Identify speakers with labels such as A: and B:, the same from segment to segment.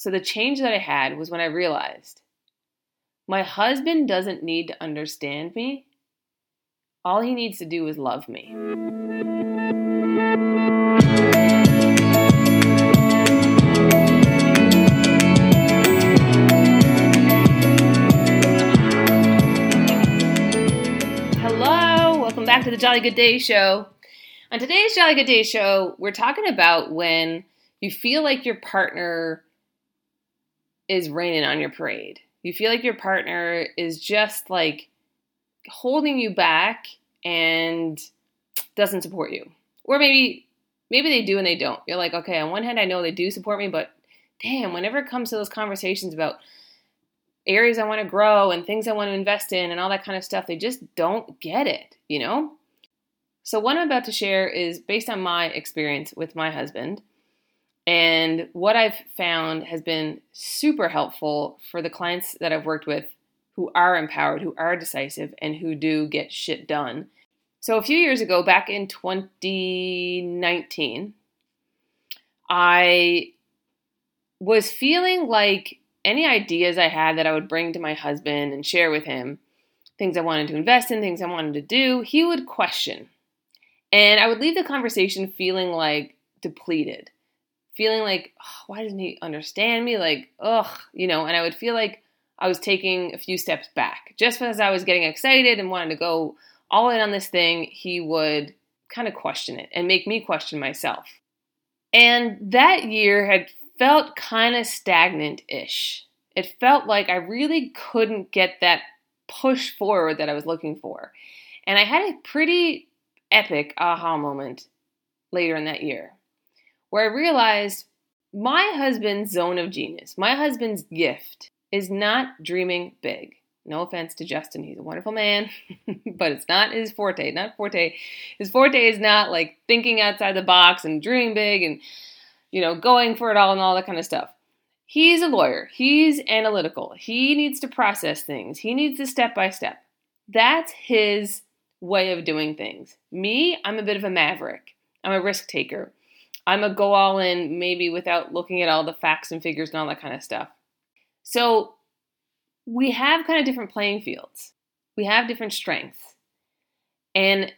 A: So the change that I had was when I realized my husband doesn't need to understand me. All he needs to do is love me. Hello, welcome back to the Jolly Good Day Show. On today's Jolly Good Day Show, we're talking about when you feel like your partner is raining on your parade. You feel like your partner is just like holding you back and doesn't support you. Or maybe maybe they do and they don't. You're like, okay, on one hand I know they do support me, but damn, whenever it comes to those conversations about areas I want to grow and things I want to invest in and all that kind of stuff, they just don't get it, you know? So what I'm about to share is based on my experience with my husband and what I've found has been super helpful for the clients that I've worked with who are empowered, who are decisive, and who do get shit done. So, a few years ago, back in 2019, I was feeling like any ideas I had that I would bring to my husband and share with him, things I wanted to invest in, things I wanted to do, he would question. And I would leave the conversation feeling like depleted feeling like, oh, why doesn't he understand me? Like, ugh, you know, and I would feel like I was taking a few steps back. Just as I was getting excited and wanted to go all in on this thing, he would kind of question it and make me question myself. And that year had felt kind of stagnant ish. It felt like I really couldn't get that push forward that I was looking for. And I had a pretty epic aha moment later in that year where I realized my husband's zone of genius, my husband's gift is not dreaming big. No offense to Justin, he's a wonderful man, but it's not his forte. Not forte. His forte is not like thinking outside the box and dreaming big and you know going for it all and all that kind of stuff. He's a lawyer. He's analytical. He needs to process things. He needs to step by step. That's his way of doing things. Me, I'm a bit of a maverick. I'm a risk taker. I'm a go all in, maybe without looking at all the facts and figures and all that kind of stuff. So we have kind of different playing fields, we have different strengths. And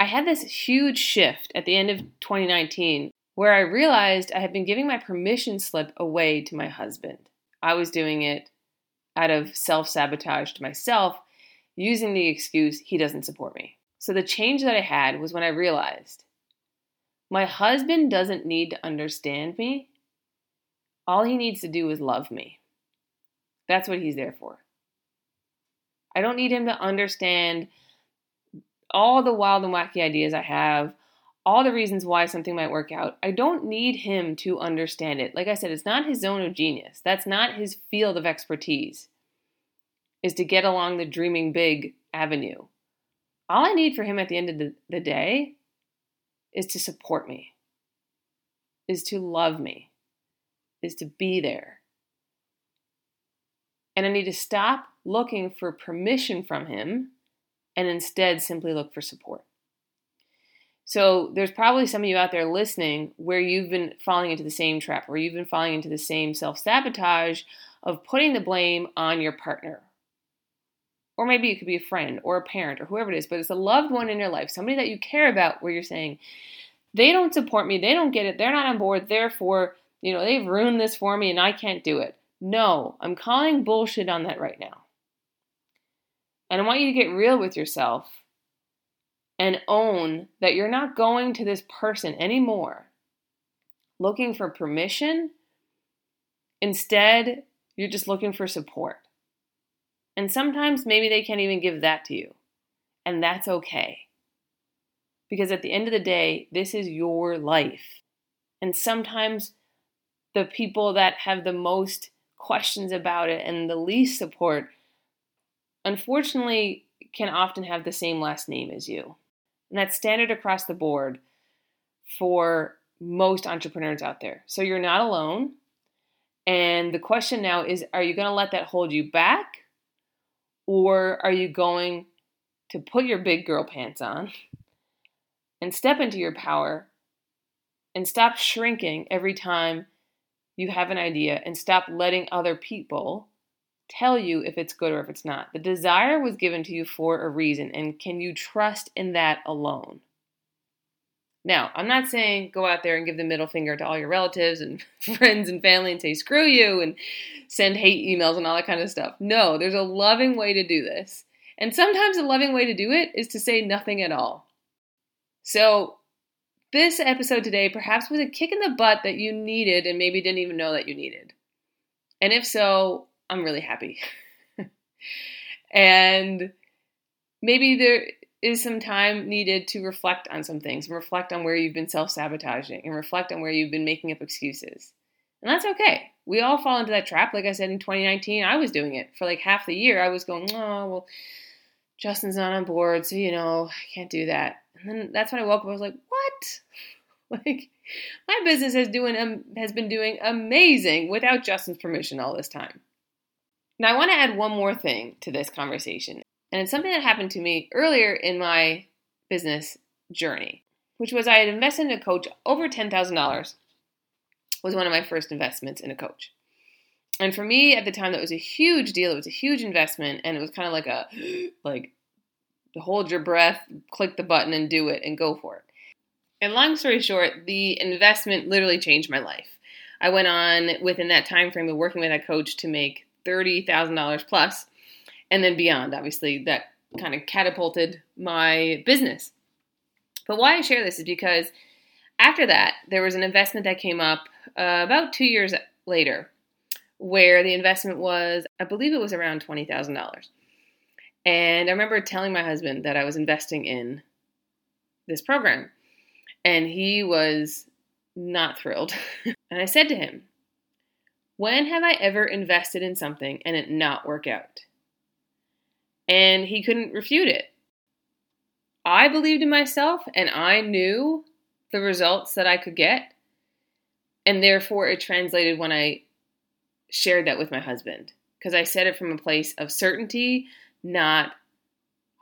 A: I had this huge shift at the end of 2019 where I realized I had been giving my permission slip away to my husband. I was doing it out of self sabotage to myself, using the excuse he doesn't support me. So the change that I had was when I realized my husband doesn't need to understand me. All he needs to do is love me. That's what he's there for. I don't need him to understand all the wild and wacky ideas I have, all the reasons why something might work out. I don't need him to understand it. Like I said, it's not his zone of genius. That's not his field of expertise. Is to get along the dreaming big avenue. All I need for him at the end of the, the day is to support me, is to love me, is to be there. And I need to stop looking for permission from him and instead simply look for support. So there's probably some of you out there listening where you've been falling into the same trap, where you've been falling into the same self sabotage of putting the blame on your partner. Or maybe it could be a friend or a parent or whoever it is, but it's a loved one in your life, somebody that you care about, where you're saying, they don't support me, they don't get it, they're not on board, therefore, you know, they've ruined this for me and I can't do it. No, I'm calling bullshit on that right now. And I want you to get real with yourself and own that you're not going to this person anymore looking for permission. Instead, you're just looking for support. And sometimes maybe they can't even give that to you. And that's okay. Because at the end of the day, this is your life. And sometimes the people that have the most questions about it and the least support, unfortunately, can often have the same last name as you. And that's standard across the board for most entrepreneurs out there. So you're not alone. And the question now is are you going to let that hold you back? Or are you going to put your big girl pants on and step into your power and stop shrinking every time you have an idea and stop letting other people tell you if it's good or if it's not. The desire was given to you for a reason, and can you trust in that alone? Now, I'm not saying go out there and give the middle finger to all your relatives and friends and family and say screw you and send hate emails and all that kind of stuff. No, there's a loving way to do this. And sometimes a loving way to do it is to say nothing at all. So, this episode today perhaps was a kick in the butt that you needed and maybe didn't even know that you needed. And if so, I'm really happy. and maybe there is some time needed to reflect on some things and reflect on where you've been self sabotaging and reflect on where you've been making up excuses. And that's okay. We all fall into that trap. Like I said in 2019, I was doing it for like half the year. I was going, oh, well, Justin's not on board, so you know, I can't do that. And then that's when I woke up. I was like, what? like, my business has doing um, has been doing amazing without Justin's permission all this time. Now, I want to add one more thing to this conversation, and it's something that happened to me earlier in my business journey, which was I had invested in a coach over $10,000 was one of my first investments in a coach. And for me at the time that was a huge deal. It was a huge investment and it was kind of like a like hold your breath, click the button and do it and go for it. And long story short, the investment literally changed my life. I went on within that time frame of working with that coach to make $30,000 plus and then beyond. Obviously, that kind of catapulted my business. But why I share this is because after that, there was an investment that came up uh, about two years later where the investment was, I believe it was around $20,000. And I remember telling my husband that I was investing in this program, and he was not thrilled. and I said to him, When have I ever invested in something and it not work out? And he couldn't refute it. I believed in myself and I knew the results that I could get. And therefore, it translated when I shared that with my husband because I said it from a place of certainty, not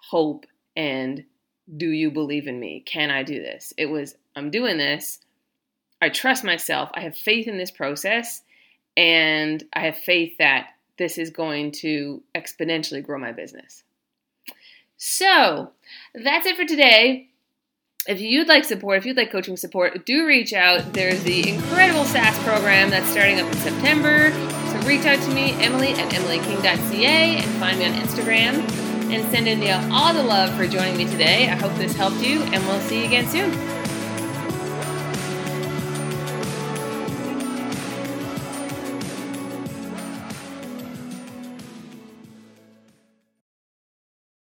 A: hope and do you believe in me? Can I do this? It was, I'm doing this. I trust myself. I have faith in this process. And I have faith that this is going to exponentially grow my business. So that's it for today if you'd like support, if you'd like coaching support, do reach out. There's the incredible SaaS program that's starting up in September. So reach out to me, Emily at emilyking.ca, and find me on Instagram. And send India all the love for joining me today. I hope this helped you, and we'll see you again soon.